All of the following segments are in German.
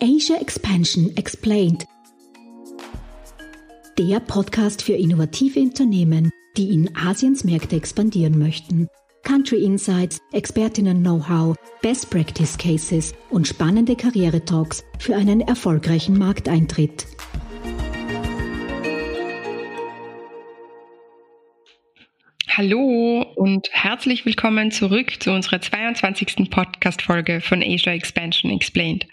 Asia Expansion Explained. Der Podcast für innovative Unternehmen, die in Asiens Märkte expandieren möchten. Country Insights, Expertinnen-Know-how, Best Practice Cases und spannende Karrieretalks für einen erfolgreichen Markteintritt. Hallo und herzlich willkommen zurück zu unserer 22. Podcast-Folge von Asia Expansion Explained.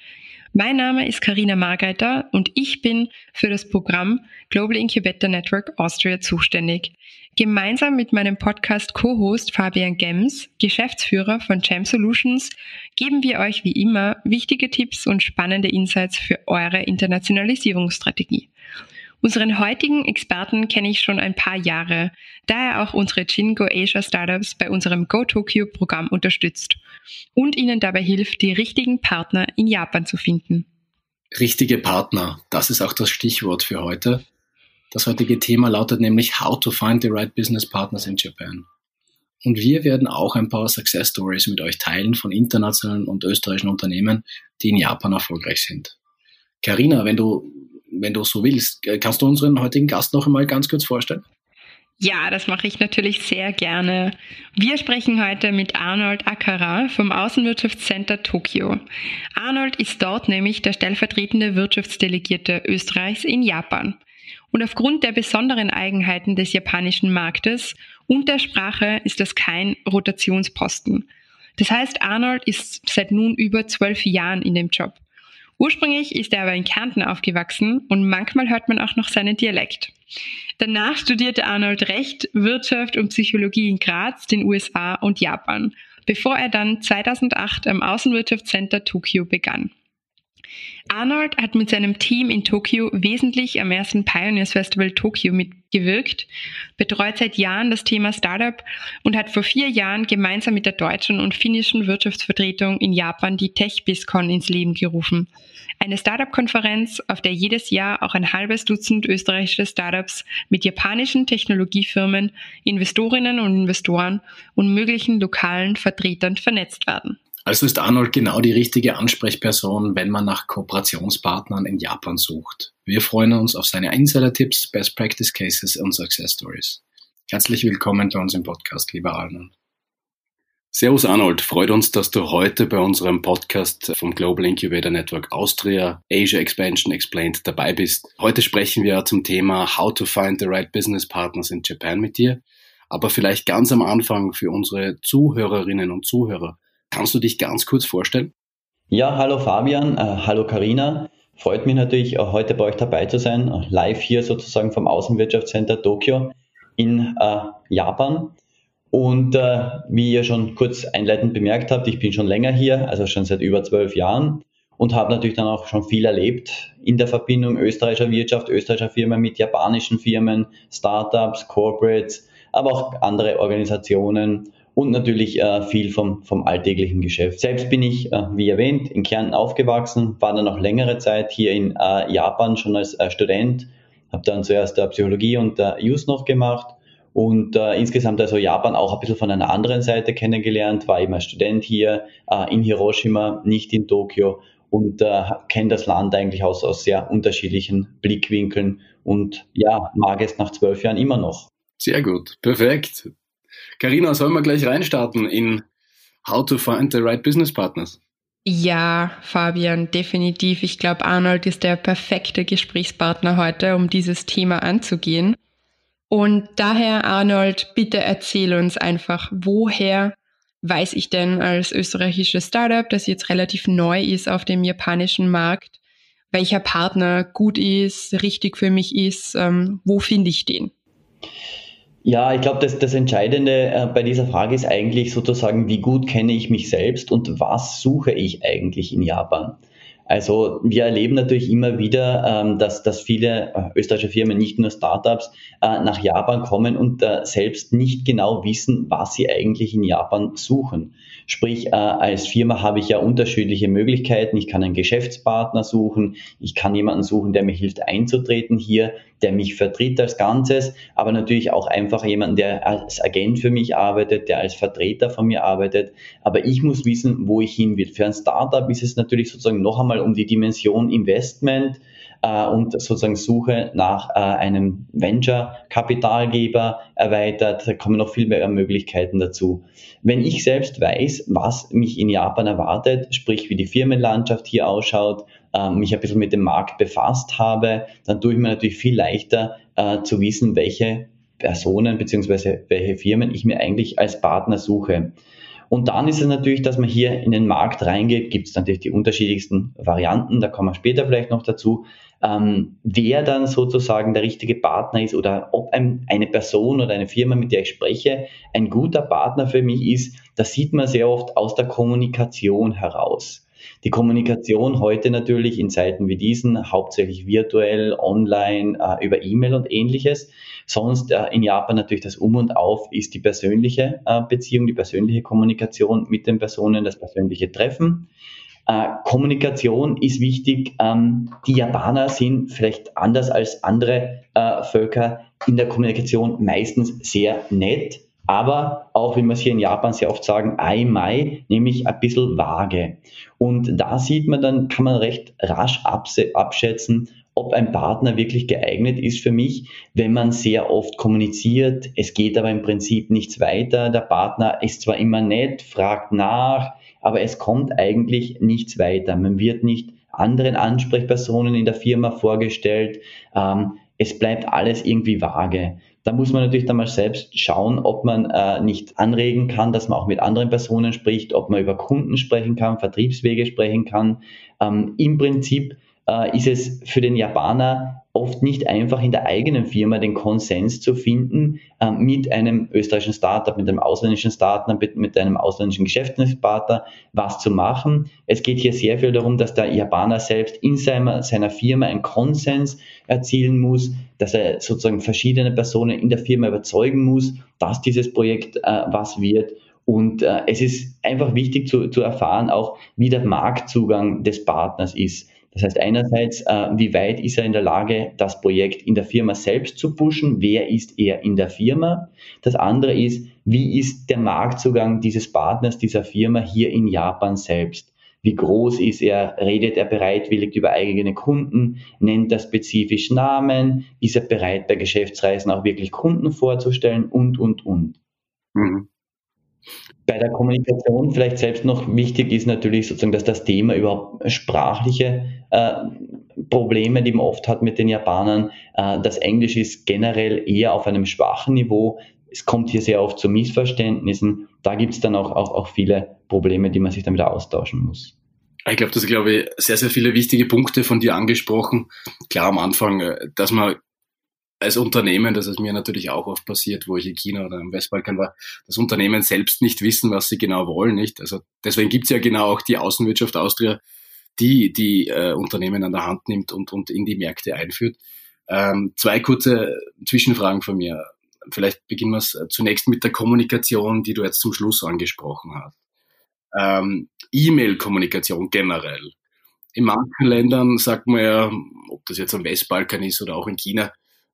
Mein Name ist Karina Margreiter und ich bin für das Programm Global Incubator Network Austria zuständig. Gemeinsam mit meinem Podcast Co-Host Fabian Gems, Geschäftsführer von Jam Solutions, geben wir euch wie immer wichtige Tipps und spannende Insights für eure Internationalisierungsstrategie. Unseren heutigen Experten kenne ich schon ein paar Jahre, da er auch unsere Jingo Asia Startups bei unserem Go Tokyo Programm unterstützt und ihnen dabei hilft, die richtigen Partner in Japan zu finden. Richtige Partner, das ist auch das Stichwort für heute. Das heutige Thema lautet nämlich How to find the right business partners in Japan. Und wir werden auch ein paar Success Stories mit euch teilen von internationalen und österreichischen Unternehmen, die in Japan erfolgreich sind. Karina, wenn du wenn du so willst. Äh, kannst du unseren heutigen Gast noch einmal ganz kurz vorstellen? Ja, das mache ich natürlich sehr gerne. Wir sprechen heute mit Arnold Akara vom Außenwirtschaftscenter Tokio. Arnold ist dort nämlich der stellvertretende Wirtschaftsdelegierte Österreichs in Japan. Und aufgrund der besonderen Eigenheiten des japanischen Marktes und der Sprache ist das kein Rotationsposten. Das heißt, Arnold ist seit nun über zwölf Jahren in dem Job. Ursprünglich ist er aber in Kärnten aufgewachsen und manchmal hört man auch noch seinen Dialekt. Danach studierte Arnold Recht, Wirtschaft und Psychologie in Graz, den USA und Japan, bevor er dann 2008 am Außenwirtschaftscenter Tokio begann. Arnold hat mit seinem Team in Tokio wesentlich am ersten Pioneers Festival Tokio mitgewirkt, betreut seit Jahren das Thema Startup und hat vor vier Jahren gemeinsam mit der deutschen und finnischen Wirtschaftsvertretung in Japan die TechBizCon ins Leben gerufen. Eine Startup-Konferenz, auf der jedes Jahr auch ein halbes Dutzend österreichische Startups mit japanischen Technologiefirmen, Investorinnen und Investoren und möglichen lokalen Vertretern vernetzt werden. Also ist Arnold genau die richtige Ansprechperson, wenn man nach Kooperationspartnern in Japan sucht. Wir freuen uns auf seine Insider-Tipps, Best Practice Cases und Success Stories. Herzlich willkommen bei uns im Podcast, lieber Arnold. Servus Arnold, freut uns, dass du heute bei unserem Podcast vom Global Incubator Network Austria Asia Expansion Explained dabei bist. Heute sprechen wir zum Thema How to find the right business partners in Japan mit dir. Aber vielleicht ganz am Anfang für unsere Zuhörerinnen und Zuhörer. Kannst du dich ganz kurz vorstellen? Ja, hallo Fabian, äh, hallo Karina. Freut mich natürlich, auch heute bei euch dabei zu sein, live hier sozusagen vom Außenwirtschaftscenter Tokio in äh, Japan. Und äh, wie ihr schon kurz einleitend bemerkt habt, ich bin schon länger hier, also schon seit über zwölf Jahren und habe natürlich dann auch schon viel erlebt in der Verbindung österreichischer Wirtschaft, österreichischer Firmen mit japanischen Firmen, Startups, Corporates, aber auch andere Organisationen und natürlich äh, viel vom, vom alltäglichen Geschäft. Selbst bin ich, äh, wie erwähnt, in Kärnten aufgewachsen, war dann noch längere Zeit hier in äh, Japan schon als äh, Student, habe dann zuerst Psychologie und äh, Jus noch gemacht und äh, insgesamt also Japan auch ein bisschen von einer anderen Seite kennengelernt, war eben als Student hier äh, in Hiroshima, nicht in Tokio und äh, kenne das Land eigentlich aus, aus sehr unterschiedlichen Blickwinkeln und ja, mag es nach zwölf Jahren immer noch. Sehr gut, perfekt. Karina, sollen wir gleich reinstarten in How to Find the Right Business Partners? Ja, Fabian, definitiv. Ich glaube, Arnold ist der perfekte Gesprächspartner heute, um dieses Thema anzugehen. Und daher, Arnold, bitte erzähl uns einfach, woher weiß ich denn als österreichisches Startup, das jetzt relativ neu ist auf dem japanischen Markt, welcher Partner gut ist, richtig für mich ist, ähm, wo finde ich den? Ja, ich glaube, das, das Entscheidende äh, bei dieser Frage ist eigentlich sozusagen, wie gut kenne ich mich selbst und was suche ich eigentlich in Japan? Also wir erleben natürlich immer wieder, ähm, dass, dass viele äh, österreichische Firmen, nicht nur Startups, äh, nach Japan kommen und selbst nicht genau wissen, was sie eigentlich in Japan suchen. Sprich, als Firma habe ich ja unterschiedliche Möglichkeiten. Ich kann einen Geschäftspartner suchen, ich kann jemanden suchen, der mir hilft einzutreten hier. Der mich vertritt als Ganzes, aber natürlich auch einfach jemand, der als Agent für mich arbeitet, der als Vertreter von mir arbeitet. Aber ich muss wissen, wo ich hin will. Für ein Startup ist es natürlich sozusagen noch einmal um die Dimension Investment, äh, und sozusagen Suche nach äh, einem Venture-Kapitalgeber erweitert. Da kommen noch viel mehr Möglichkeiten dazu. Wenn ich selbst weiß, was mich in Japan erwartet, sprich wie die Firmenlandschaft hier ausschaut, mich ein bisschen mit dem Markt befasst habe, dann tue ich mir natürlich viel leichter äh, zu wissen, welche Personen bzw. welche Firmen ich mir eigentlich als Partner suche. Und dann ist es natürlich, dass man hier in den Markt reingeht, gibt es natürlich die unterschiedlichsten Varianten, da kommen wir später vielleicht noch dazu, ähm, wer dann sozusagen der richtige Partner ist oder ob ein, eine Person oder eine Firma, mit der ich spreche, ein guter Partner für mich ist, das sieht man sehr oft aus der Kommunikation heraus. Die Kommunikation heute natürlich in Zeiten wie diesen, hauptsächlich virtuell, online, äh, über E-Mail und ähnliches. Sonst äh, in Japan natürlich das Um und Auf ist die persönliche äh, Beziehung, die persönliche Kommunikation mit den Personen, das persönliche Treffen. Kommunikation ist wichtig. Ähm, die Japaner sind vielleicht anders als andere Völker in der Kommunikation meistens sehr nett, aber auch, wie wir es hier in Japan sehr oft sagen, ai mai, nämlich ein bisschen vage. Und da sieht man dann, kann man recht rasch abschätzen, ob ein Partner wirklich geeignet ist für mich, wenn man sehr oft kommuniziert, es geht aber im Prinzip nichts weiter, der Partner ist zwar immer nett, fragt nach, aber es kommt eigentlich nichts weiter. Man wird nicht anderen Ansprechpersonen in der Firma vorgestellt. Ähm, es bleibt alles irgendwie vage. Da muss man natürlich dann mal selbst schauen, ob man äh, nicht anregen kann, dass man auch mit anderen Personen spricht, ob man über Kunden sprechen kann, Vertriebswege sprechen kann. Ähm, Im Prinzip äh, ist es für den Japaner oft nicht einfach in der eigenen Firma den Konsens zu finden äh, mit einem österreichischen Startup, mit einem ausländischen Startup, mit, mit einem ausländischen Geschäftspartner was zu machen. Es geht hier sehr viel darum, dass der Japaner selbst in seiner, seiner Firma einen Konsens erzielen muss, dass er sozusagen verschiedene Personen in der Firma überzeugen muss, dass dieses Projekt äh, was wird. Und äh, es ist einfach wichtig zu, zu erfahren, auch wie der Marktzugang des Partners ist. Das heißt einerseits, äh, wie weit ist er in der Lage, das Projekt in der Firma selbst zu pushen? Wer ist er in der Firma? Das andere ist, wie ist der Marktzugang dieses Partners, dieser Firma hier in Japan selbst? Wie groß ist er? Redet er bereitwillig über eigene Kunden? Nennt er spezifisch Namen? Ist er bereit, bei Geschäftsreisen auch wirklich Kunden vorzustellen? Und, und, und. Mhm. Bei der Kommunikation vielleicht selbst noch wichtig ist natürlich sozusagen, dass das Thema überhaupt sprachliche äh, Probleme, die man oft hat mit den Japanern. Äh, das Englisch ist generell eher auf einem schwachen Niveau. Es kommt hier sehr oft zu Missverständnissen. Da gibt es dann auch, auch, auch viele Probleme, die man sich damit austauschen muss. Ich glaube, das sind, glaube ich, sehr, sehr viele wichtige Punkte von dir angesprochen. Klar am Anfang, äh, dass man als Unternehmen, das ist mir natürlich auch oft passiert, wo ich in China oder im Westbalkan war, das Unternehmen selbst nicht wissen, was sie genau wollen, nicht? Also deswegen gibt's ja genau auch die Außenwirtschaft Austria, die die äh, Unternehmen an der Hand nimmt und, und in die Märkte einführt. Ähm, zwei kurze Zwischenfragen von mir. Vielleicht beginnen wir äh, zunächst mit der Kommunikation, die du jetzt zum Schluss angesprochen hast. Ähm, E-Mail-Kommunikation generell. In manchen Ländern sagt man ja, ob das jetzt am Westbalkan ist oder auch in China,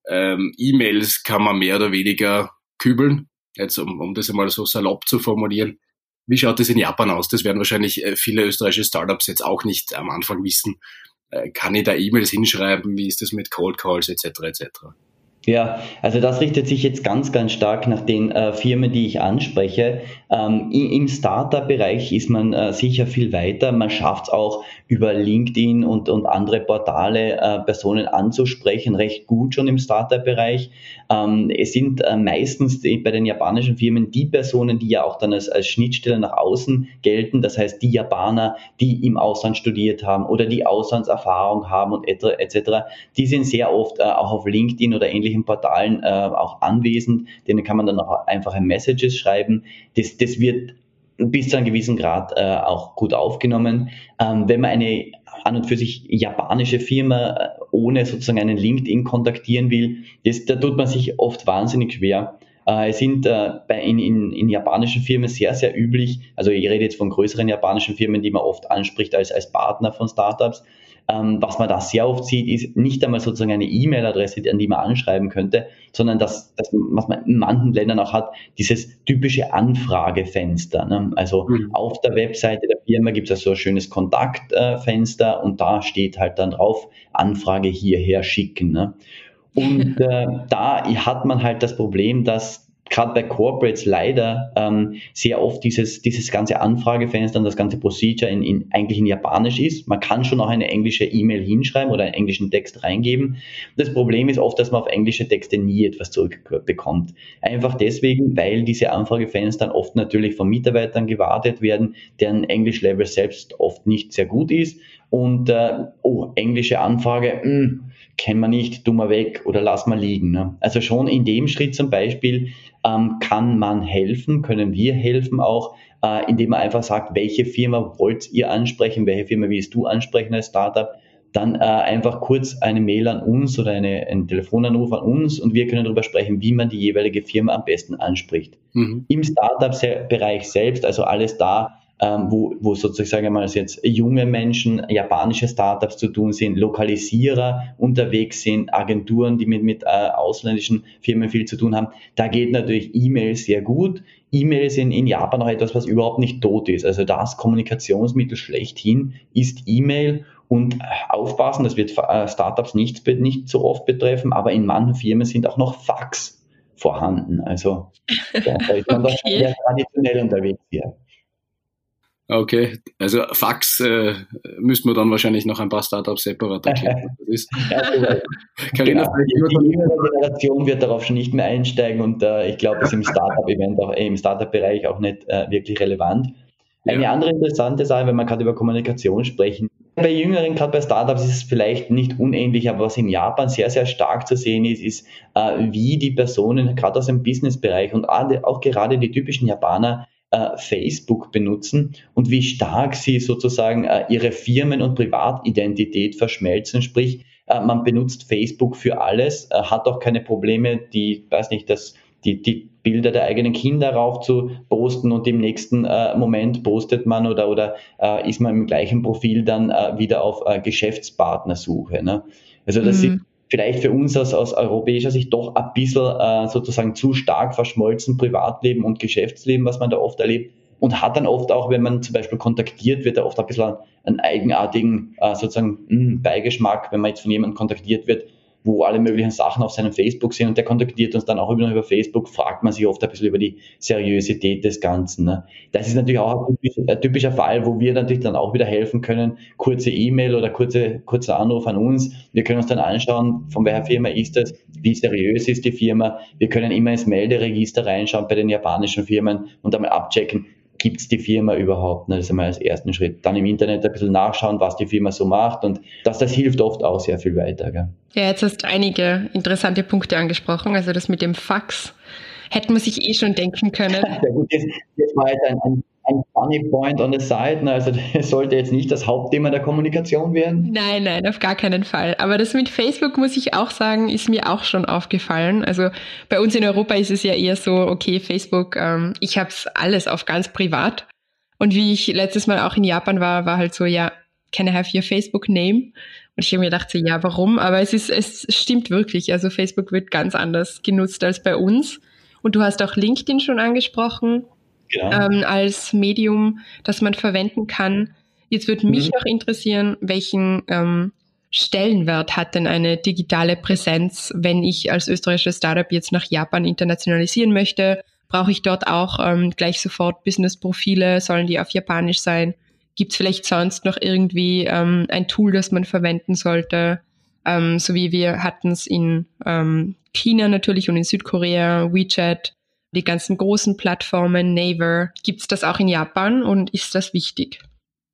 ähm, E-Mails kann man mehr oder weniger kübeln, jetzt um, um das einmal so salopp zu formulieren. Wie schaut das in Japan aus? Das werden wahrscheinlich äh, viele österreichische Startups jetzt auch nicht am Anfang wissen. Äh, kann ich da E-Mails hinschreiben? Wie ist das mit Cold Calls etc. etc.? Ja, also das richtet sich jetzt ganz, ganz stark nach den äh, Firmen, die ich anspreche. Ähm, Im Startup-Bereich ist man äh, sicher viel weiter. Man schafft es auch über LinkedIn und, und andere Portale äh, Personen anzusprechen, recht gut schon im Startup-Bereich. Ähm, es sind äh, meistens die, bei den japanischen Firmen die Personen, die ja auch dann als, als Schnittstelle nach außen gelten. Das heißt, die Japaner, die im Ausland studiert haben oder die Auslandserfahrung haben und etc. Die sind sehr oft äh, auch auf LinkedIn oder ähnlich unterschiedlichen Portalen äh, auch anwesend. Denen kann man dann auch einfache Messages schreiben. Das, das wird bis zu einem gewissen Grad äh, auch gut aufgenommen. Ähm, wenn man eine an und für sich japanische Firma äh, ohne sozusagen einen LinkedIn kontaktieren will, das, da tut man sich oft wahnsinnig schwer. Äh, es sind äh, bei, in, in, in japanischen Firmen sehr, sehr üblich, also ich rede jetzt von größeren japanischen Firmen, die man oft anspricht als, als Partner von Startups, ähm, was man da sehr oft sieht, ist nicht einmal sozusagen eine E-Mail-Adresse, an die man anschreiben könnte, sondern das, das, was man in manchen Ländern auch hat, dieses typische Anfragefenster. Ne? Also mhm. auf der Webseite der Firma gibt es so ein schönes Kontaktfenster und da steht halt dann drauf, Anfrage hierher schicken. Ne? Und äh, da hat man halt das Problem, dass gerade bei Corporates leider ähm, sehr oft dieses, dieses ganze Anfragefenster und das ganze Procedure in, in, eigentlich in Japanisch ist. Man kann schon auch eine englische E-Mail hinschreiben oder einen englischen Text reingeben. Das Problem ist oft, dass man auf englische Texte nie etwas zurückbekommt. Einfach deswegen, weil diese Anfragefenster oft natürlich von Mitarbeitern gewartet werden, deren Englisch-Level selbst oft nicht sehr gut ist. Und äh, oh, englische Anfrage, mh, hm, kennen wir nicht, tun wir weg oder lass mal liegen. Ne? Also schon in dem Schritt zum Beispiel ähm, kann man helfen, können wir helfen auch, äh, indem man einfach sagt, welche Firma wollt ihr ansprechen, welche Firma willst du ansprechen als Startup, dann äh, einfach kurz eine Mail an uns oder eine, einen Telefonanruf an uns und wir können darüber sprechen, wie man die jeweilige Firma am besten anspricht. Mhm. Im Startup-Bereich selbst, also alles da, ähm, wo, wo sozusagen mal jetzt junge Menschen, japanische Startups zu tun sind, Lokalisierer unterwegs sind, Agenturen, die mit, mit äh, ausländischen Firmen viel zu tun haben. Da geht natürlich E-Mail sehr gut. E-Mail ist in, Japan auch etwas, was überhaupt nicht tot ist. Also das Kommunikationsmittel schlechthin ist E-Mail und äh, aufpassen, das wird äh, Startups nicht, nicht so oft betreffen, aber in manchen Firmen sind auch noch Fax vorhanden. Also da, da ist man okay. doch sehr traditionell unterwegs hier. Okay, also Fax äh, müssten wir dann wahrscheinlich noch ein paar Startups separat erklären. Das ist. Carina, genau. Die jüngere Generation wird darauf schon nicht mehr einsteigen und äh, ich glaube, das ist im Startup-Event auch im Startup-Bereich auch nicht äh, wirklich relevant. Eine ja. andere interessante Sache, wenn man gerade über Kommunikation sprechen. Bei Jüngeren, gerade bei Startups, ist es vielleicht nicht unähnlich, aber was in Japan sehr, sehr stark zu sehen ist, ist, äh, wie die Personen, gerade aus dem Businessbereich und auch gerade die typischen Japaner, Facebook benutzen und wie stark sie sozusagen äh, ihre Firmen- und Privatidentität verschmelzen. Sprich, äh, man benutzt Facebook für alles, äh, hat auch keine Probleme, die, weiß nicht, das, die, die Bilder der eigenen Kinder rauf zu posten und im nächsten äh, Moment postet man oder, oder äh, ist man im gleichen Profil dann äh, wieder auf äh, Geschäftspartnersuche. Ne? Also das mhm. ist vielleicht für uns aus, aus europäischer Sicht doch ein bisschen äh, sozusagen zu stark verschmolzen, Privatleben und Geschäftsleben, was man da oft erlebt. Und hat dann oft auch, wenn man zum Beispiel kontaktiert wird, oft ein bisschen einen eigenartigen äh, sozusagen mh, hm, Beigeschmack, wenn man jetzt von jemandem kontaktiert wird, wo alle möglichen Sachen auf seinem Facebook sind und der kontaktiert uns dann auch über, über Facebook, fragt man sich oft ein bisschen über die Seriosität des Ganzen. Ne? Das ist natürlich auch ein, typisch, ein, typischer Fall, wo wir natürlich dann auch wieder helfen können. Kurze E-Mail oder kurze, kurzer Anruf an uns. Wir können uns dann anschauen, von welcher Firma ist das, wie seriös ist die Firma. Wir können immer ins Melderegister reinschauen bei den japanischen Firmen und einmal abchecken, gibt es die Firma überhaupt? Ne? Das ist einmal als ersten Schritt. Dann im Internet ein bisschen nachschauen, was die Firma so macht und das, das hilft oft auch sehr viel weiter. Gell? Ja, jetzt hast du einige interessante Punkte angesprochen. Also das mit dem Fax hätte man sich eh schon denken können. Ja gut, jetzt, jetzt war jetzt ein, ein ein funny point on the side. Ne? Also das sollte jetzt nicht das Hauptthema der Kommunikation werden. Nein, nein, auf gar keinen Fall. Aber das mit Facebook, muss ich auch sagen, ist mir auch schon aufgefallen. Also bei uns in Europa ist es ja eher so, okay, Facebook, ähm, ich habe es alles auf ganz privat. Und wie ich letztes Mal auch in Japan war, war halt so, ja, can I have your Facebook name? Und ich habe mir gedacht, so, ja, warum? Aber es ist, es stimmt wirklich. Also Facebook wird ganz anders genutzt als bei uns. Und du hast auch LinkedIn schon angesprochen genau. ähm, als Medium, das man verwenden kann. Jetzt würde mich mhm. noch interessieren, welchen ähm, Stellenwert hat denn eine digitale Präsenz, wenn ich als österreichisches Startup jetzt nach Japan internationalisieren möchte? Brauche ich dort auch ähm, gleich sofort Business-Profile? Sollen die auf Japanisch sein? Gibt es vielleicht sonst noch irgendwie ähm, ein Tool, das man verwenden sollte? Ähm, so wie wir hatten es in ähm, China natürlich und in Südkorea, WeChat die ganzen großen Plattformen, Naver. Gibt es das auch in Japan und ist das wichtig?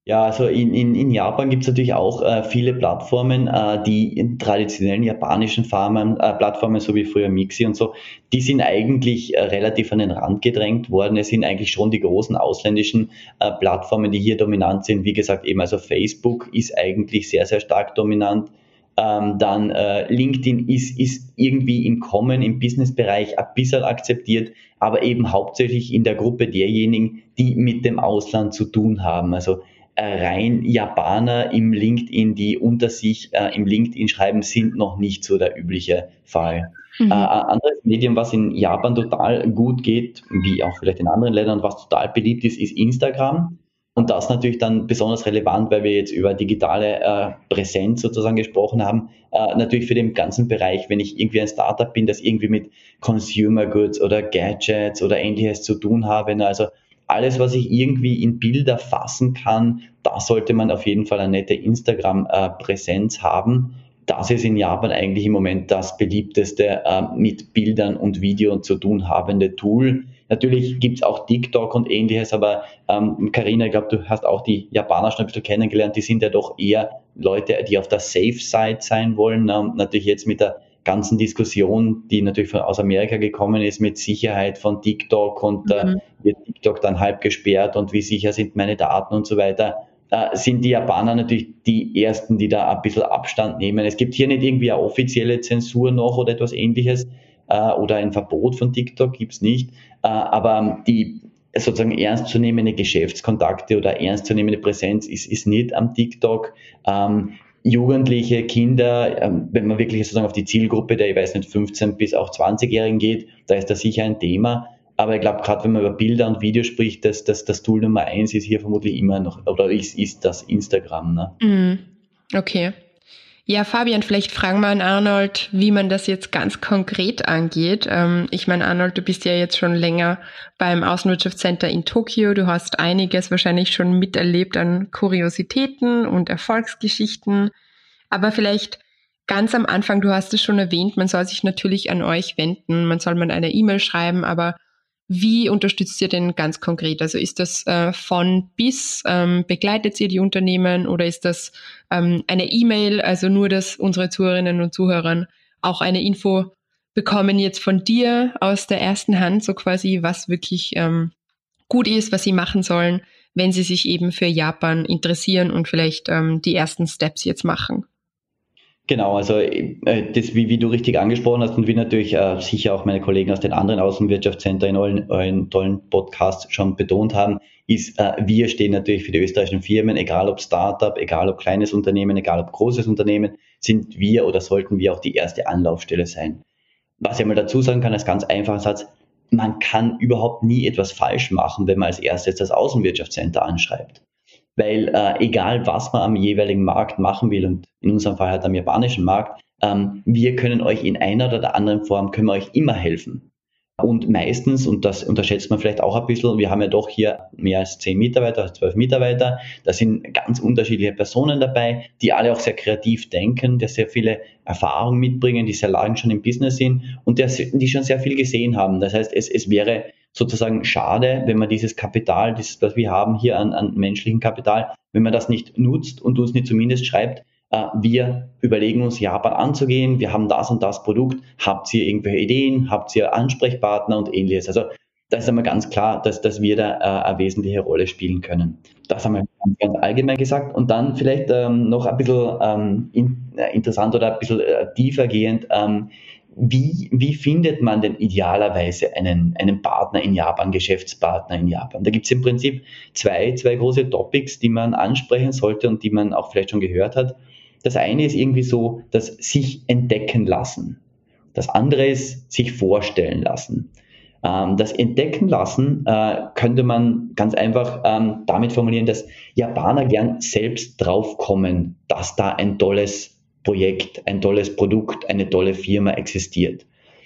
Ja, also in, in, in Japan gibt es natürlich auch äh, viele Plattformen, äh, die in traditionellen japanischen Farmen, äh, Plattformen, so wie früher Mixi und so, die sind eigentlich äh, relativ an den Rand gedrängt worden. Es sind eigentlich schon die großen ausländischen äh, Plattformen, die hier dominant sind. Wie gesagt, eben also Facebook ist eigentlich sehr, sehr stark dominant. Ähm, dann äh, LinkedIn ist, ist irgendwie im Kommen, im Businessbereich ein bisschen akzeptiert, aber eben hauptsächlich in der Gruppe derjenigen, die mit dem Ausland zu tun haben. Also rein Japaner im LinkedIn, die unter sich äh, im LinkedIn schreiben, sind noch nicht so der übliche Fall. Mhm. Äh, ein anderes Medium, was in Japan total gut geht, wie auch vielleicht in anderen Ländern, was total beliebt ist, ist Instagram. Und das natürlich dann besonders relevant, weil wir jetzt über digitale äh, Präsenz sozusagen gesprochen haben. Äh, natürlich für den ganzen Bereich, wenn ich irgendwie ein Startup bin, das irgendwie mit Consumer Goods oder Gadgets oder ähnliches zu tun habe. Also alles, was ich irgendwie in Bilder fassen kann, da sollte man auf jeden Fall eine nette Instagram-Präsenz haben. Das ist in Japan eigentlich im Moment das beliebteste äh, mit Bildern und Video zu tun habende Tool. Natürlich gibt es auch TikTok und ähnliches, aber Karina, ähm, ich glaube, du hast auch die Japaner schon ein bisschen kennengelernt. Die sind ja doch eher Leute, die auf der Safe-Side sein wollen. Ähm, natürlich jetzt mit der ganzen Diskussion, die natürlich von, aus Amerika gekommen ist, mit Sicherheit von TikTok und äh, mhm. wird TikTok dann halb gesperrt und wie sicher sind meine Daten und so weiter, äh, sind die Japaner natürlich die ersten, die da ein bisschen Abstand nehmen. Es gibt hier nicht irgendwie eine offizielle Zensur noch oder etwas ähnliches äh, oder ein Verbot von TikTok gibt's nicht, äh, aber die sozusagen ernstzunehmende Geschäftskontakte oder ernstzunehmende Präsenz ist, ist nicht am TikTok. Ähm, Jugendliche, Kinder, ähm, wenn man wirklich sozusagen auf die Zielgruppe der, ich weiß nicht, 15 bis auch 20-Jährigen geht, da ist das sicher ein Thema. Aber ich glaube, gerade wenn man über Bilder und Videos spricht, dass das, das Tool Nummer eins ist hier vermutlich immer noch, oder ist, ist das Instagram. Ne? Mm, okay. Ja, Fabian, vielleicht fragen wir an Arnold, wie man das jetzt ganz konkret angeht. Ähm, ich meine, Arnold, du bist ja jetzt schon länger beim Außenwirtschaftscenter in Tokio. Du hast einiges wahrscheinlich schon miterlebt an Kuriositäten und Erfolgsgeschichten. Aber vielleicht ganz am Anfang, du hast es schon erwähnt, man soll sich natürlich an euch wenden, man soll mal eine E-Mail schreiben, aber wie unterstützt ihr denn ganz konkret? Also ist das äh, von bis, ähm, begleitet ihr die Unternehmen oder ist das ähm, eine E-Mail, also nur, dass unsere Zuhörerinnen und Zuhörer auch eine Info bekommen jetzt von dir aus der ersten Hand, so quasi, was wirklich ähm, gut ist, was sie machen sollen, wenn sie sich eben für Japan interessieren und vielleicht ähm, die ersten Steps jetzt machen? Genau, also äh, das, wie, wie du richtig angesprochen hast und wie natürlich äh, sicher auch meine Kollegen aus den anderen Außenwirtschaftszentren in euren, euren tollen Podcasts schon betont haben, ist, äh, wir stehen natürlich für die österreichischen Firmen, egal ob Startup, egal ob kleines Unternehmen, egal ob großes Unternehmen, sind wir oder sollten wir auch die erste Anlaufstelle sein. Was ich mal dazu sagen kann, als ganz einfacher Satz, man kann überhaupt nie etwas falsch machen, wenn man als erstes das Außenwirtschaftscenter anschreibt weil äh, egal was man am jeweiligen Markt machen will und in unserem Fall halt am japanischen Markt, ähm, wir können euch in einer oder der anderen Form, können wir euch immer helfen. Und meistens, und das unterschätzt man vielleicht auch ein bisschen, wir haben ja doch hier mehr als zehn Mitarbeiter, also zwölf Mitarbeiter, da sind ganz unterschiedliche Personen dabei, die alle auch sehr kreativ denken, die sehr viele Erfahrungen mitbringen, die sehr lange schon im Business sind und die schon sehr viel gesehen haben. Das heißt, es, es wäre sozusagen schade, wenn man dieses Kapital, dieses, was wir haben hier an, an menschlichem Kapital, wenn man das nicht nutzt und uns nicht zumindest schreibt, äh, wir überlegen uns Japan anzugehen, wir haben das und das Produkt, habt ihr irgendwelche Ideen, habt ihr Ansprechpartner und ähnliches. Also das ist einmal ganz klar, dass, dass wir da äh, eine wesentliche Rolle spielen können. Das haben wir ganz, ganz allgemein gesagt. Und dann vielleicht ähm, noch ein bisschen ähm, in, äh, interessant oder ein bisschen äh, tiefer gehend. Ähm, wie, wie findet man denn idealerweise einen, einen Partner in Japan, Geschäftspartner in Japan? Da gibt es im Prinzip zwei, zwei große Topics, die man ansprechen sollte und die man auch vielleicht schon gehört hat. Das eine ist irgendwie so, das sich entdecken lassen. Das andere ist sich vorstellen lassen. Ähm, das Entdecken lassen äh, könnte man ganz einfach ähm, damit formulieren, dass Japaner gern selbst draufkommen, dass da ein tolles Projekt, ein tolles Produkt, eine tolle Firma existiert.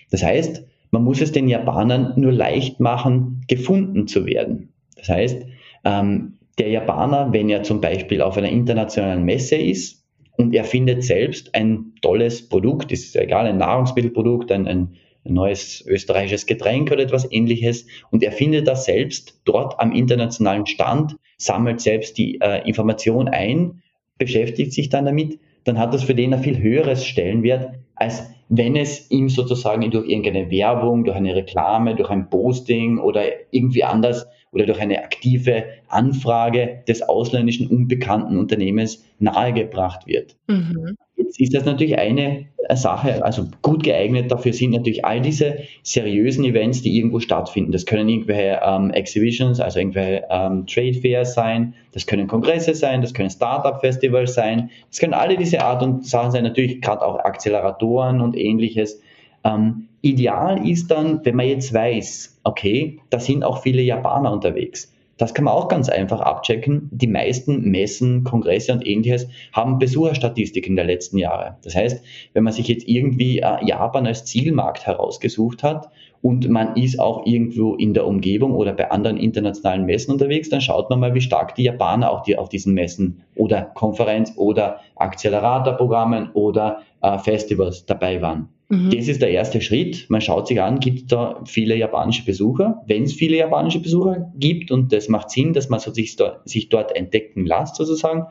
Das heißt, man muss es den Japanern nur leicht machen, gefunden zu werden. Das heißt, ähm, der Japaner, wenn er zum Beispiel auf einer internationalen Messe ist und er findet selbst ein tolles Produkt, ist egal, ein Nahrungsmittelprodukt, ein, ein, ein neues österreichisches Getränk oder etwas ähnliches, und er findet das selbst dort am internationalen Stand, sammelt selbst die äh, Information ein, beschäftigt sich dann damit, dann hat das für den ein viel höheres Stellenwert, als wenn es ihm sozusagen durch irgendeine Werbung, durch eine Reklame, durch ein Posting oder irgendwie anders oder durch eine aktive Anfrage des ausländischen unbekannten Unternehmens nahegebracht wird. Mhm. Jetzt ist das natürlich eine Sache, also gut geeignet dafür sind natürlich all diese seriösen Events, die irgendwo stattfinden. Das können irgendwelche ähm, Exhibitions, also irgendwelche ähm, Trade Fairs sein, das können Kongresse sein, das können Startup-Festivals sein, das können alle diese Art und Sachen sein, natürlich gerade auch Acceleratoren und ähnliches. Ähm, ideal ist dann, wenn man jetzt weiß, okay, da sind auch viele Japaner unterwegs das kann man auch ganz einfach abchecken. Die meisten Messen, Kongresse und ähnliches haben Besucherstatistiken der letzten Jahre. Das heißt, wenn man sich jetzt irgendwie äh, Japan als Zielmarkt herausgesucht hat und man ist auch irgendwo in der Umgebung oder bei anderen internationalen Messen unterwegs, dann schaut man mal, wie stark die Japaner auch die auf diesen Messen oder Konferenz oder Acceleratorprogrammen oder äh, Festivals dabei waren. Mhm. Das ist der erste Schritt. Man schaut sich an, gibt es da viele japanische Besucher? Wenn es viele japanische Besucher gibt und das macht Sinn, dass man so sich, sich dort entdecken lässt sozusagen,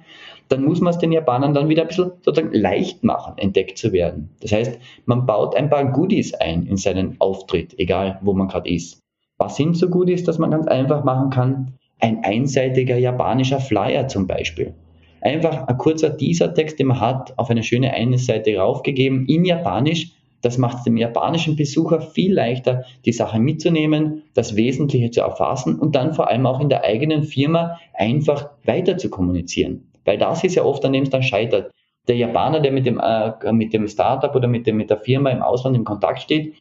dann muss man es den Japanern dann wieder ein bisschen sozusagen leicht machen, entdeckt zu werden. Das heißt, man baut ein paar Goodies ein in seinen Auftritt, egal wo man gerade ist. Was sind so Goodies, dass man ganz einfach machen kann? Ein einseitiger japanischer Flyer zum Beispiel. Einfach ein kurzer Teaser-Text, den man hat, auf eine schöne eine Seite raufgegeben in Japanisch, das macht es dem japanischen Besucher viel leichter, die Sache mitzunehmen, das Wesentliche zu erfassen und dann vor allem auch in der eigenen Firma einfach weiter zu kommunizieren. Weil das ist ja oft, an dem es dann scheitert. Der Japaner, der mit dem, äh, mit dem Startup oder mit, dem, mit der Firma im Ausland in Kontakt steht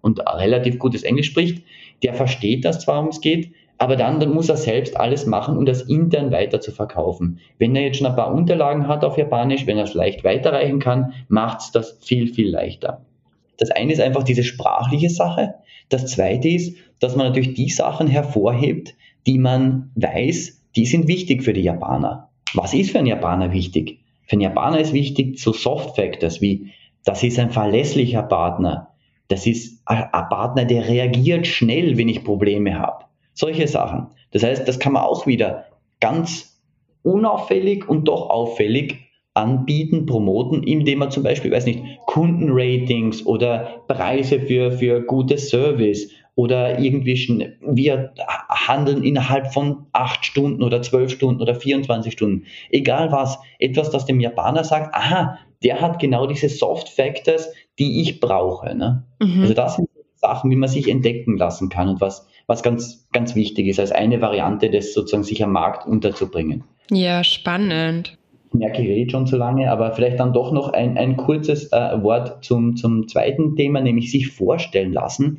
und relativ gutes Englisch spricht, der versteht das zwar, um es geht, aber dann, dann muss er selbst alles machen, um das intern weiter zu verkaufen. Wenn er jetzt schon ein paar Unterlagen hat auf Japanisch, wenn er es leicht weiterreichen kann, macht es das viel, viel leichter. Das eine ist einfach diese sprachliche Sache. Das zweite ist, dass man natürlich die Sachen hervorhebt, die man weiß, die sind wichtig für die Japaner. Was ist für einen Japaner wichtig? Für einen Japaner ist wichtig so Soft Factors wie, das ist ein verlässlicher Partner. Das ist ein Partner, der reagiert schnell, wenn ich Probleme habe. Solche Sachen. Das heißt, das kann man auch wieder ganz unauffällig und doch auffällig anbieten, promoten, indem man zum Beispiel, weiß nicht, Kundenratings oder Preise für, für gutes Service oder irgendwie schon, wir handeln innerhalb von acht Stunden oder zwölf Stunden oder 24 Stunden. Egal was, etwas, das dem Japaner sagt, aha, der hat genau diese Soft Factors, die ich brauche. Ne? Mhm. Also das sind Sachen, wie man sich entdecken lassen kann und was, was ganz, ganz wichtig ist, als eine Variante, das sozusagen sich am Markt unterzubringen. Ja, spannend merke, ich rede schon zu lange, aber vielleicht dann doch noch ein, ein kurzes äh, Wort zum, zum zweiten Thema, nämlich sich vorstellen lassen.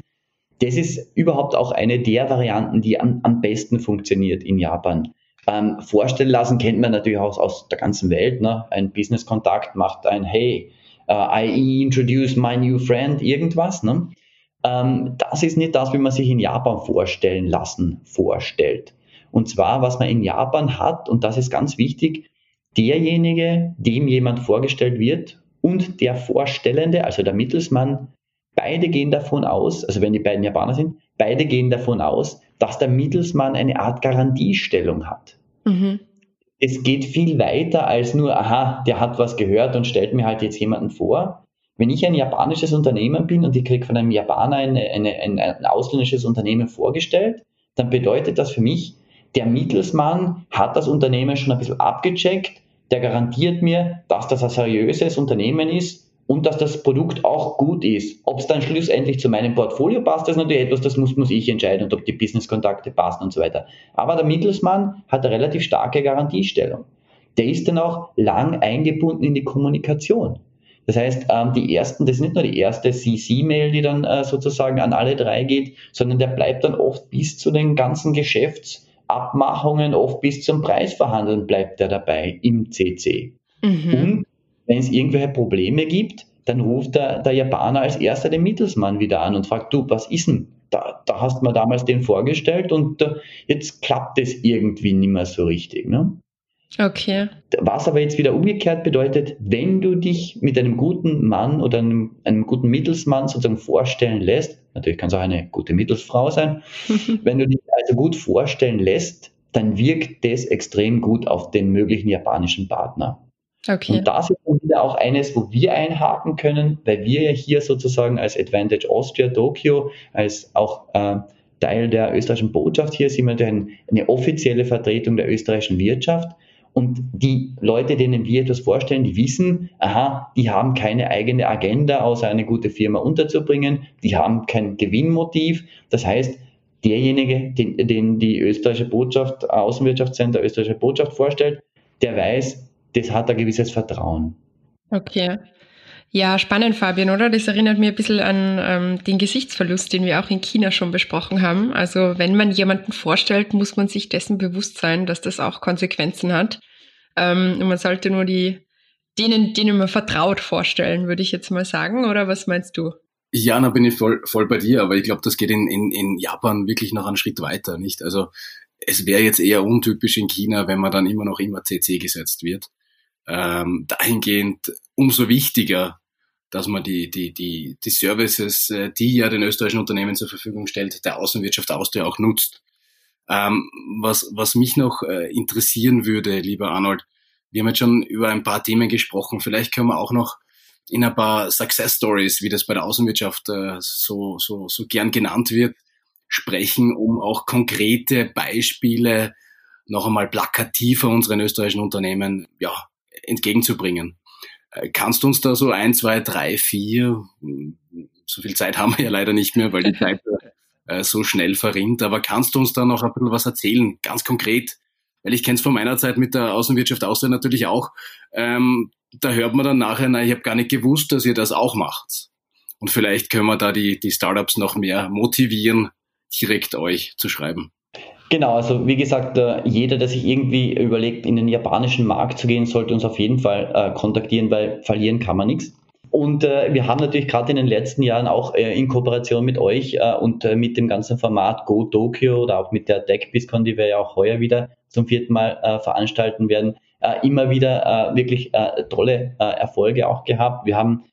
Das ist überhaupt auch eine der Varianten, die am, am besten funktioniert in Japan. Ähm, vorstellen lassen kennt man natürlich auch aus der ganzen Welt. Ne? Ein Business-Kontakt macht ein Hey, uh, I introduce my new friend, irgendwas. Ne? Ähm, das ist nicht das, wie man sich in Japan vorstellen lassen vorstellt. Und zwar, was man in Japan hat, und das ist ganz wichtig, derjenige, dem jemand vorgestellt wird und der Vorstellende, also der Mittelsmann, beide gehen davon aus, also wenn die beiden Japaner sind, beide gehen davon aus, dass der Mittelsmann eine Art Garantiestellung hat. Mhm. Es geht viel weiter als nur, aha, der hat was gehört und stellt mir halt jetzt jemanden vor. Wenn ich ein japanisches Unternehmen bin und ich kriege von einem Japaner eine, eine, ein, ein ausländisches Unternehmen vorgestellt, dann bedeutet das für mich, der Mittelsmann hat das Unternehmen schon ein bisschen abgecheckt, der garantiert mir, dass das ein seriöses Unternehmen ist und dass das Produkt auch gut ist. Ob es dann schlussendlich zu meinem Portfolio passt, das ist natürlich etwas, das muss, muss ich entscheiden und ob die Businesskontakte passen und so weiter. Aber der Mittelsmann hat eine relativ starke Garantiestellung. Der ist dann auch lang eingebunden in die Kommunikation. Das heißt, ähm, die ersten, das ist nicht nur die erste CC-Mail, die dann äh, sozusagen an alle drei geht, sondern der bleibt dann oft bis zu den ganzen Geschäfts- Abmachungen oft bis zum Preisverhandeln bleibt er dabei im CC. Mhm. Und wenn es irgendwelche Probleme gibt, dann ruft der, der Japaner als erster den Mittelsmann wieder an und fragt, du, was ist denn? Da, da hast du mir damals den vorgestellt und uh, jetzt klappt es irgendwie nicht mehr so richtig. Ne? Okay. Was aber jetzt wieder umgekehrt bedeutet, wenn du dich mit einem guten Mann oder einem, einem guten Mittelsmann sozusagen vorstellen lässt, natürlich kann es auch eine gute Mittelsfrau sein, wenn du dich also gut vorstellen lässt, dann wirkt das extrem gut auf den möglichen japanischen Partner. Okay. Und das ist dann wieder auch eines, wo wir einhaken können, weil wir ja hier sozusagen als Advantage Austria Tokyo, als auch äh, Teil der österreichischen Botschaft hier sind wir eine offizielle Vertretung der österreichischen Wirtschaft Und die Leute, denen wir etwas vorstellen, die wissen, aha, die haben keine eigene Agenda, außer eine gute Firma unterzubringen. Die haben kein Gewinnmotiv. Das heißt, derjenige, den, den die österreichische Botschaft, Außenwirtschaftscenter österreichische Botschaft vorstellt, der weiß, das hat ein gewisses Vertrauen. Okay. Ja, spannend, Fabian, oder? Das erinnert mir ein bisschen an ähm, den Gesichtsverlust, den wir auch in China schon besprochen haben. Also wenn man jemanden vorstellt, muss man sich dessen bewusst sein, dass das auch Konsequenzen hat. Ähm, und man sollte nur die denen, denen man vertraut vorstellen, würde ich jetzt mal sagen. Oder was meinst du? Ja, da bin ich voll, voll bei dir, aber ich glaube, das geht in, in, in Japan wirklich noch einen Schritt weiter, nicht? Also es wäre jetzt eher untypisch in China, wenn man dann immer noch immer CC gesetzt wird. Ähm, dahingehend umso wichtiger, dass man die, die, die, die Services, äh, die ja den österreichischen Unternehmen zur Verfügung stellt, der Außenwirtschaft Austria auch nutzt. Ähm, was, was mich noch äh, interessieren würde, lieber Arnold, wir haben jetzt schon über ein paar Themen gesprochen. Vielleicht können wir auch noch in ein paar Success Stories, wie das bei der Außenwirtschaft äh, so, so, so gern genannt wird, sprechen, um auch konkrete Beispiele noch einmal plakativer unseren österreichischen Unternehmen ja, entgegenzubringen. Äh, kannst du uns da so ein, zwei, drei, vier, so viel Zeit haben wir ja leider nicht mehr, weil die Zeit äh, so schnell verrinnt, aber kannst du uns da noch ein bisschen was erzählen, ganz konkret? Weil ich kenne es von meiner Zeit mit der Außenwirtschaft Austria natürlich auch. Ähm, da hört man dann nachher, na, ich habe gar nicht gewusst, dass ihr das auch macht. Und vielleicht können wir da die, die Startups noch mehr motivieren, direkt euch zu schreiben. Genau, also wie gesagt, äh, jeder, der sich irgendwie überlegt, in den japanischen Markt zu gehen, sollte uns auf jeden Fall äh, kontaktieren, weil verlieren kann man nichts. Und äh, wir haben natürlich gerade in den letzten Jahren auch in Kooperation mit euch und mit dem ganzen Format Go Tokyo oder auch mit der TechBizCon, die wir ja auch heuer wieder zum vierten Mal veranstalten werden, immer wieder wirklich tolle Erfolge auch gehabt. Wir haben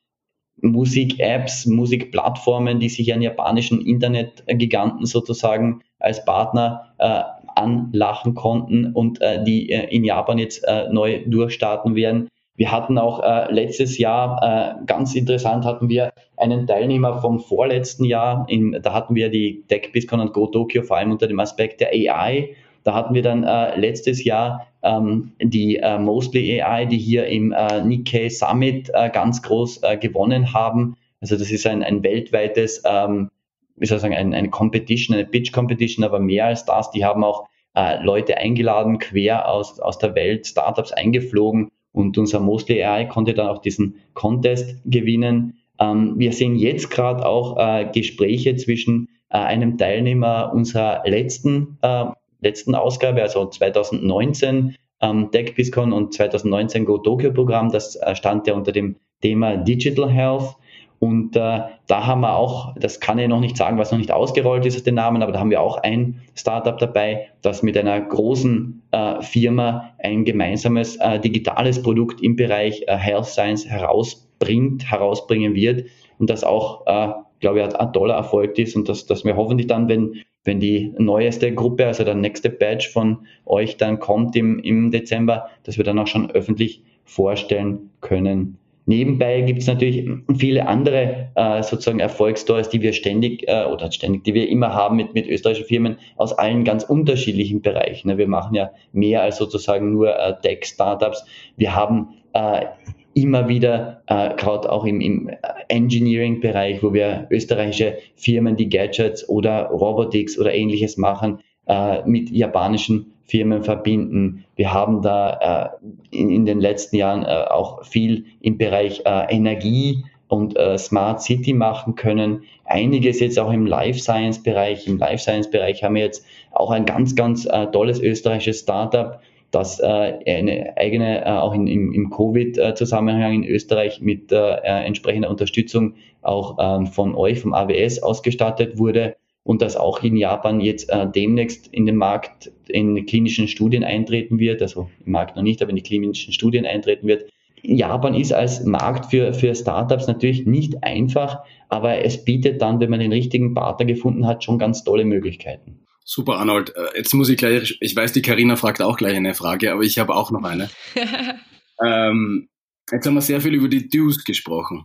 Musik-Apps, Musikplattformen, die sich an japanischen Internetgiganten sozusagen als Partner äh, anlachen konnten und äh, die äh, in Japan jetzt äh, neu durchstarten werden. Wir hatten auch äh, letztes Jahr, äh, ganz interessant, hatten wir einen Teilnehmer vom vorletzten Jahr, in, da hatten wir die TechBizCon und Go Tokyo vor allem unter dem Aspekt der AI. Da hatten wir dann äh, letztes Jahr ähm, die äh, Mostly AI, die hier im äh, Nikkei Summit äh, ganz groß äh, gewonnen haben. Also das ist ein, ein weltweites, ähm, wie soll ich sagen, ein, eine Competition, eine Pitch Competition, aber mehr als das. Die haben auch äh, Leute eingeladen, quer aus, aus der Welt, Startups eingeflogen und unser Mostly AI konnte dann auch diesen Contest gewinnen. Ähm, wir sehen jetzt gerade auch äh, Gespräche zwischen äh, einem Teilnehmer unserer letzten äh, letzten Ausgabe, also 2019 ähm, TechBizCon und 2019 Go Tokyo Programm. Das äh, stand ja unter dem Thema Digital Health. Und äh, da haben wir auch, das kann ich noch nicht sagen, was noch nicht ausgerollt ist, den Namen, aber da haben wir auch ein Startup dabei, das mit einer großen äh, Firma ein gemeinsames äh, digitales Produkt im Bereich äh, Health Science herausbringt, herausbringen wird und das auch, äh, glaube ich, ein toller Erfolg ist und dass, dass wir hoffentlich dann, wenn wenn die neueste Gruppe, also der nächste Badge von euch dann kommt im, im Dezember, dass wir dann auch schon öffentlich vorstellen können. Nebenbei gibt es natürlich viele andere äh, sozusagen Erfolgsstories, die wir ständig äh, oder ständig, die wir immer haben mit, mit österreichischen Firmen aus allen ganz unterschiedlichen Bereichen. Wir machen ja mehr als sozusagen nur äh, Tech-Startups. Wir haben äh, immer wieder, äh, gerade auch im, im Engineering-Bereich, wo wir österreichische Firmen, die Gadgets oder Robotics oder ähnliches machen, äh, mit japanischen Firmen verbinden. Wir haben da äh, in, in, den letzten Jahren äh, auch viel im Bereich äh, Energie und äh, Smart City machen können. Einiges jetzt auch im Life Science Bereich. Im Life Science Bereich haben wir jetzt auch ein ganz, ganz äh, tolles österreichisches Startup, dass äh, eine eigene, auch in, im, im Covid-Zusammenhang in Österreich mit entsprechender Unterstützung auch ähm, von euch, vom AWS, ausgestattet wurde und dass auch in Japan jetzt äh, demnächst in den Markt in klinischen Studien eintreten wird, also im Markt noch nicht, aber in die klinischen Studien eintreten wird. Japan ist als Markt für, für Startups natürlich nicht einfach, aber es bietet dann, wenn man den richtigen Partner gefunden hat, schon ganz tolle Möglichkeiten. Super, Arnold. Äh, jetzt muss ich gleich, ich weiß, die Karina fragt auch gleich eine Frage, aber ich habe auch noch eine. ähm, jetzt haben wir sehr viel über die Do's gesprochen.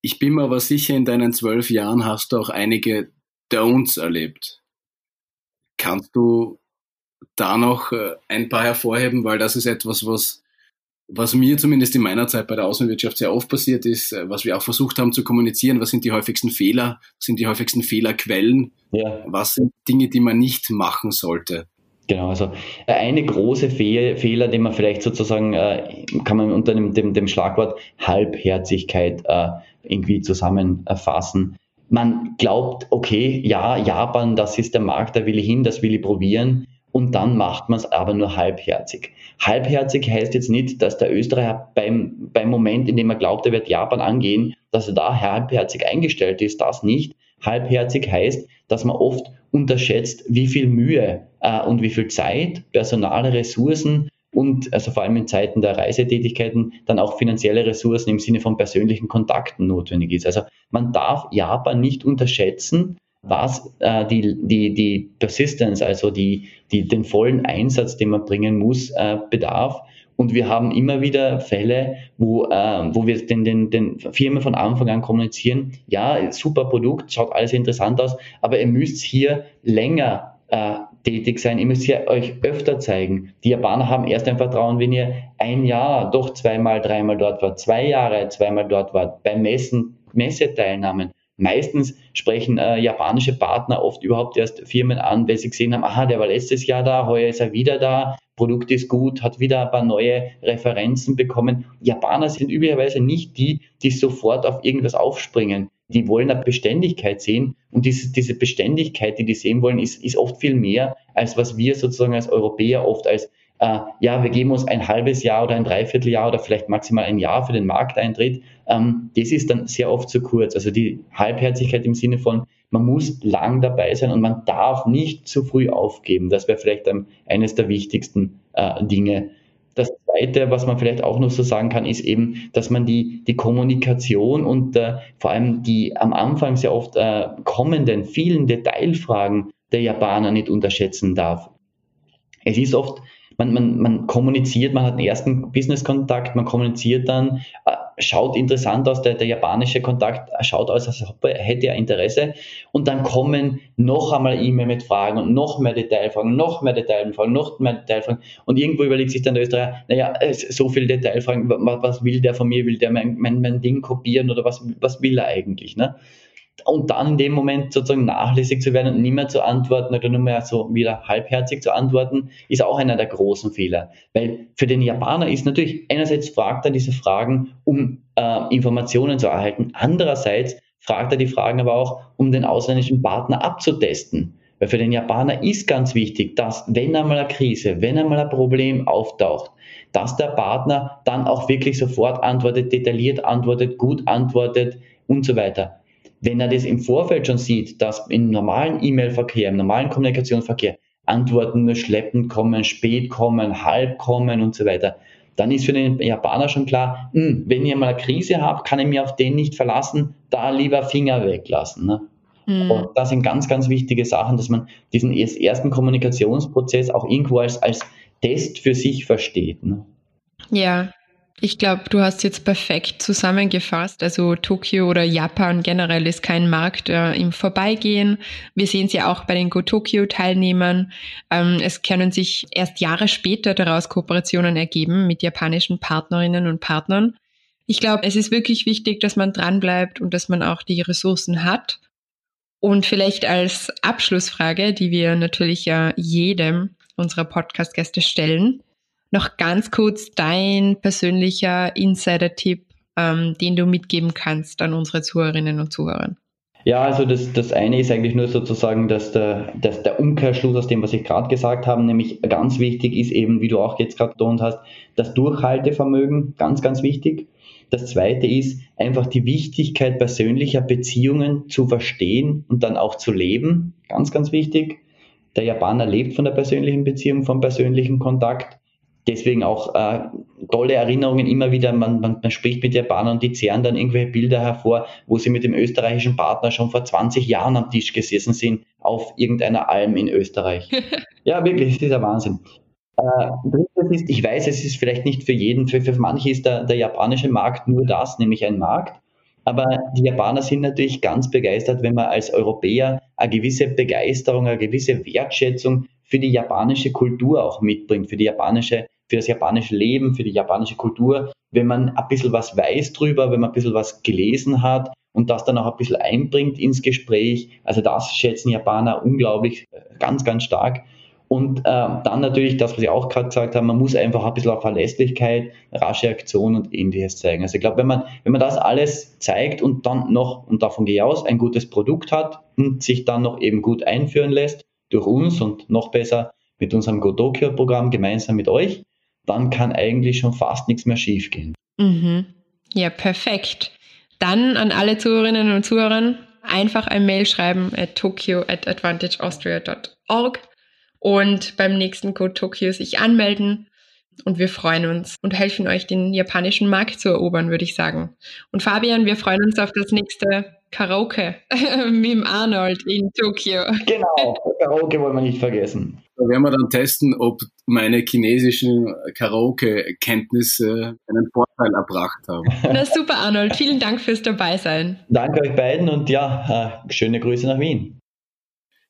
Ich bin mir aber sicher, in deinen zwölf Jahren hast du auch einige Don'ts erlebt. Kannst du da noch äh, ein paar hervorheben, weil das ist etwas, was, was mir zumindest in meiner Zeit bei der Außenwirtschaft sehr oft passiert ist, äh, was wir auch versucht haben zu kommunizieren. Was sind die häufigsten Fehler? Was sind die häufigsten Fehlerquellen? Ja. Was sind Dinge, die man nicht machen sollte? Genau, also eine große Fehl, Fehler, den man vielleicht sozusagen, äh, kann man unter dem, dem, dem Schlagwort Halbherzigkeit äh, irgendwie zusammenfassen. Man glaubt, okay, ja, Japan, das ist der Markt, da will ich hin, das will ich probieren und dann macht man es aber nur halbherzig. Halbherzig heißt jetzt nicht, dass der Österreicher beim, beim Moment, in dem er glaubt, er wird Japan angehen, dass er da halbherzig eingestellt ist, das nicht. Halbherzig heißt, dass man oft unterschätzt, wie viel Mühe äh, und wie viel Zeit, personale Ressourcen und also vor allem in Zeiten der Reisetätigkeiten dann auch finanzielle Ressourcen im Sinne von persönlichen Kontakten notwendig ist. Also man darf Japan nicht unterschätzen, was äh, die, die, die Persistence, also die, die, den vollen Einsatz, den man bringen muss, äh, bedarf. Und wir haben immer wieder Fälle, wo, äh, wo wir den, den, den Firmen von Anfang an kommunizieren, ja, super Produkt, schaut alles interessant aus, aber ihr müsst hier länger äh, tätig sein, ihr müsst hier euch öfter zeigen. Die Japaner haben erst ein Vertrauen, wenn ihr ein Jahr, doch zweimal, dreimal dort wart, zwei Jahre, zweimal dort wart, beim Messen, Messeteilnahmen. Meistens sprechen äh, japanische Partner oft überhaupt erst Firmen an, weil sie gesehen haben, aha, der war letztes Jahr da, heuer ist er wieder da, Produkt ist gut, hat wieder ein paar neue Referenzen bekommen. Japaner sind üblicherweise nicht die, die sofort auf irgendwas aufspringen. Die wollen eine Beständigkeit sehen und diese, diese Beständigkeit, die die sehen wollen, ist, ist oft viel mehr, als was wir sozusagen als Europäer oft als äh, ja, wir geben uns ein halbes Jahr oder ein Dreivierteljahr oder vielleicht maximal ein Jahr für den Markteintritt. Ähm, das ist dann sehr oft zu kurz. Also die Halbherzigkeit im Sinne von, man muss lang dabei sein und man darf nicht zu früh aufgeben. Das wäre vielleicht eines der wichtigsten äh, Dinge. Das Zweite, was man vielleicht auch noch so sagen kann, ist eben, dass man die, die Kommunikation und äh, vor allem die am Anfang sehr oft äh, kommenden vielen Detailfragen der Japaner nicht unterschätzen darf. Es ist oft man, man, man kommuniziert, man hat einen ersten Business-Kontakt, man kommuniziert dann, äh, schaut interessant aus, der, der japanische Kontakt schaut aus, als hätte er Interesse. Und dann kommen noch einmal E-Mail mit Fragen und noch mehr Detailfragen, noch mehr Detailfragen, noch mehr Detailfragen. Und irgendwo überlegt sich dann der Österreicher, naja, so viele Detailfragen, was will der von mir, will der mein, mein, mein Ding kopieren oder was, was will er eigentlich, ne? Und dann in dem Moment sozusagen nachlässig zu werden und nicht mehr zu antworten oder nur mehr so wieder halbherzig zu antworten, ist auch einer der großen Fehler. Weil für den Japaner ist natürlich, einerseits fragt er diese Fragen, um äh, Informationen zu erhalten, andererseits fragt er die Fragen aber auch, um den ausländischen Partner abzutesten. Weil für den Japaner ist ganz wichtig, dass wenn einmal eine Krise, wenn einmal ein Problem auftaucht, dass der Partner dann auch wirklich sofort antwortet, detailliert antwortet, gut antwortet und so weiter. Wenn er das im Vorfeld schon sieht, dass im normalen E-Mail-Verkehr, im normalen Kommunikationsverkehr Antworten nur schleppend kommen, spät kommen, halb kommen und so weiter, dann ist für den Japaner schon klar, mh, hm, wenn ich mal eine Krise habe, kann ich mir auf den nicht verlassen, da lieber Finger weglassen. Ne? Mhm. Und das sind ganz, ganz wichtige Sachen, dass man diesen ersten Kommunikationsprozess auch irgendwo als, als Test für sich versteht. Ne? Ja, ich glaube, du hast jetzt perfekt zusammengefasst. Also Tokio oder Japan generell ist kein Markt äh, im Vorbeigehen. Wir sehen es ja auch bei den Go Tokyo Teilnehmern. Ähm, es können sich erst Jahre später daraus Kooperationen ergeben mit japanischen Partnerinnen und Partnern. Ich glaube, es ist wirklich wichtig, dass man dranbleibt und dass man auch die Ressourcen hat. Und vielleicht als Abschlussfrage, die wir natürlich ja jedem unserer Podcast-Gäste stellen noch ganz kurz dein persönlicher Insider-Tipp, ähm, den du mitgeben kannst an unsere Zuhörerinnen und Zuhörer. Ja, also das, das eine ist eigentlich nur sozusagen, dass der, dass der Umkehrschluss aus dem, was ich gerade gesagt habe, nämlich ganz wichtig ist eben, wie du auch jetzt gerade betont hast, das Durchhaltevermögen, ganz, ganz wichtig. Das zweite ist einfach die Wichtigkeit persönlicher Beziehungen zu verstehen und dann auch zu leben, ganz, ganz wichtig. Der Japaner lebt von der persönlichen Beziehung, vom persönlichen Kontakt deswegen auch äh, tolle Erinnerungen immer wieder. Man, man, man spricht mit Japanern und die zehren dann irgendwelche Bilder hervor, wo sie mit dem österreichischen Partner schon vor 20 Jahren am Tisch gesessen sind auf irgendeiner Alm in Österreich. ja, wirklich, das ist ein Wahnsinn. Äh, drittes ist, ich weiß, es ist vielleicht nicht für jeden, für, für manche ist der, der japanische Markt nur das, nämlich ein Markt. Aber die Japaner sind natürlich ganz begeistert, wenn man als Europäer eine gewisse Begeisterung, eine gewisse Wertschätzung für die japanische Kultur auch mitbringt, für die japanische, für das japanische Leben, für die japanische Kultur, wenn man ein bisschen was weiß drüber, wenn man ein bisschen was gelesen hat und das dann auch ein bisschen einbringt ins Gespräch. Also das schätzen Japaner unglaublich äh, ganz, ganz stark. Und äh, dann natürlich das, was ich auch gerade gesagt habe, man muss einfach ein bisschen auf Verlässlichkeit, rasche Aktion und ähnliches zeigen. Also ich glaube, wenn man, wenn man das alles zeigt und dann noch, und davon gehe ich aus, ein gutes Produkt hat und sich dann noch eben gut einführen lässt durch uns und noch besser mit unserem GoTokyo-Programm gemeinsam mit euch, dann kann eigentlich schon fast nichts mehr schiefgehen. Mhm. Ja, perfekt. Dann an alle Zuhörerinnen und Zuhörer einfach ein Mail schreiben at tokyo at advantageaustria.org und beim nächsten Code Tokyo sich anmelden. Und wir freuen uns und helfen euch, den japanischen Markt zu erobern, würde ich sagen. Und Fabian, wir freuen uns auf das nächste Karaoke mit dem Arnold in Tokio. Genau, Karaoke wollen wir nicht vergessen. Da werden wir dann testen, ob meine chinesischen Karaoke-Kenntnisse einen Vorteil erbracht haben. Na super, Arnold. Vielen Dank fürs Dabeisein. Danke euch beiden und ja, äh, schöne Grüße nach Wien.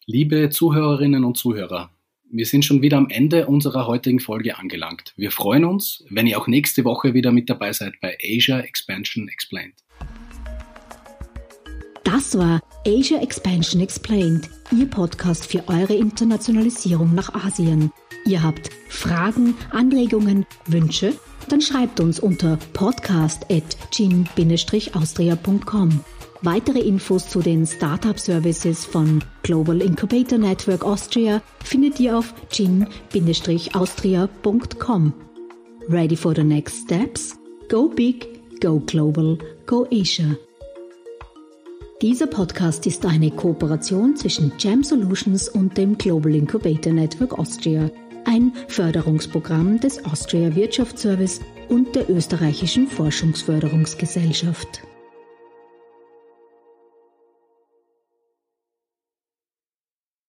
Liebe Zuhörerinnen und Zuhörer, wir sind schon wieder am Ende unserer heutigen Folge angelangt. Wir freuen uns, wenn ihr auch nächste Woche wieder mit dabei seid bei Asia Expansion Explained. Das war Asia Expansion Explained, Ihr Podcast für eure Internationalisierung nach Asien. Ihr habt Fragen, Anregungen, Wünsche? Dann schreibt uns unter podcast.gin-austria.com. Weitere Infos zu den Startup Services von Global Incubator Network Austria findet ihr auf gin-austria.com. Ready for the next steps? Go big, go global, go Asia. Dieser Podcast ist eine Kooperation zwischen Jam Solutions und dem Global Incubator Network Austria, ein Förderungsprogramm des Austria Wirtschaftsservice und der österreichischen Forschungsförderungsgesellschaft.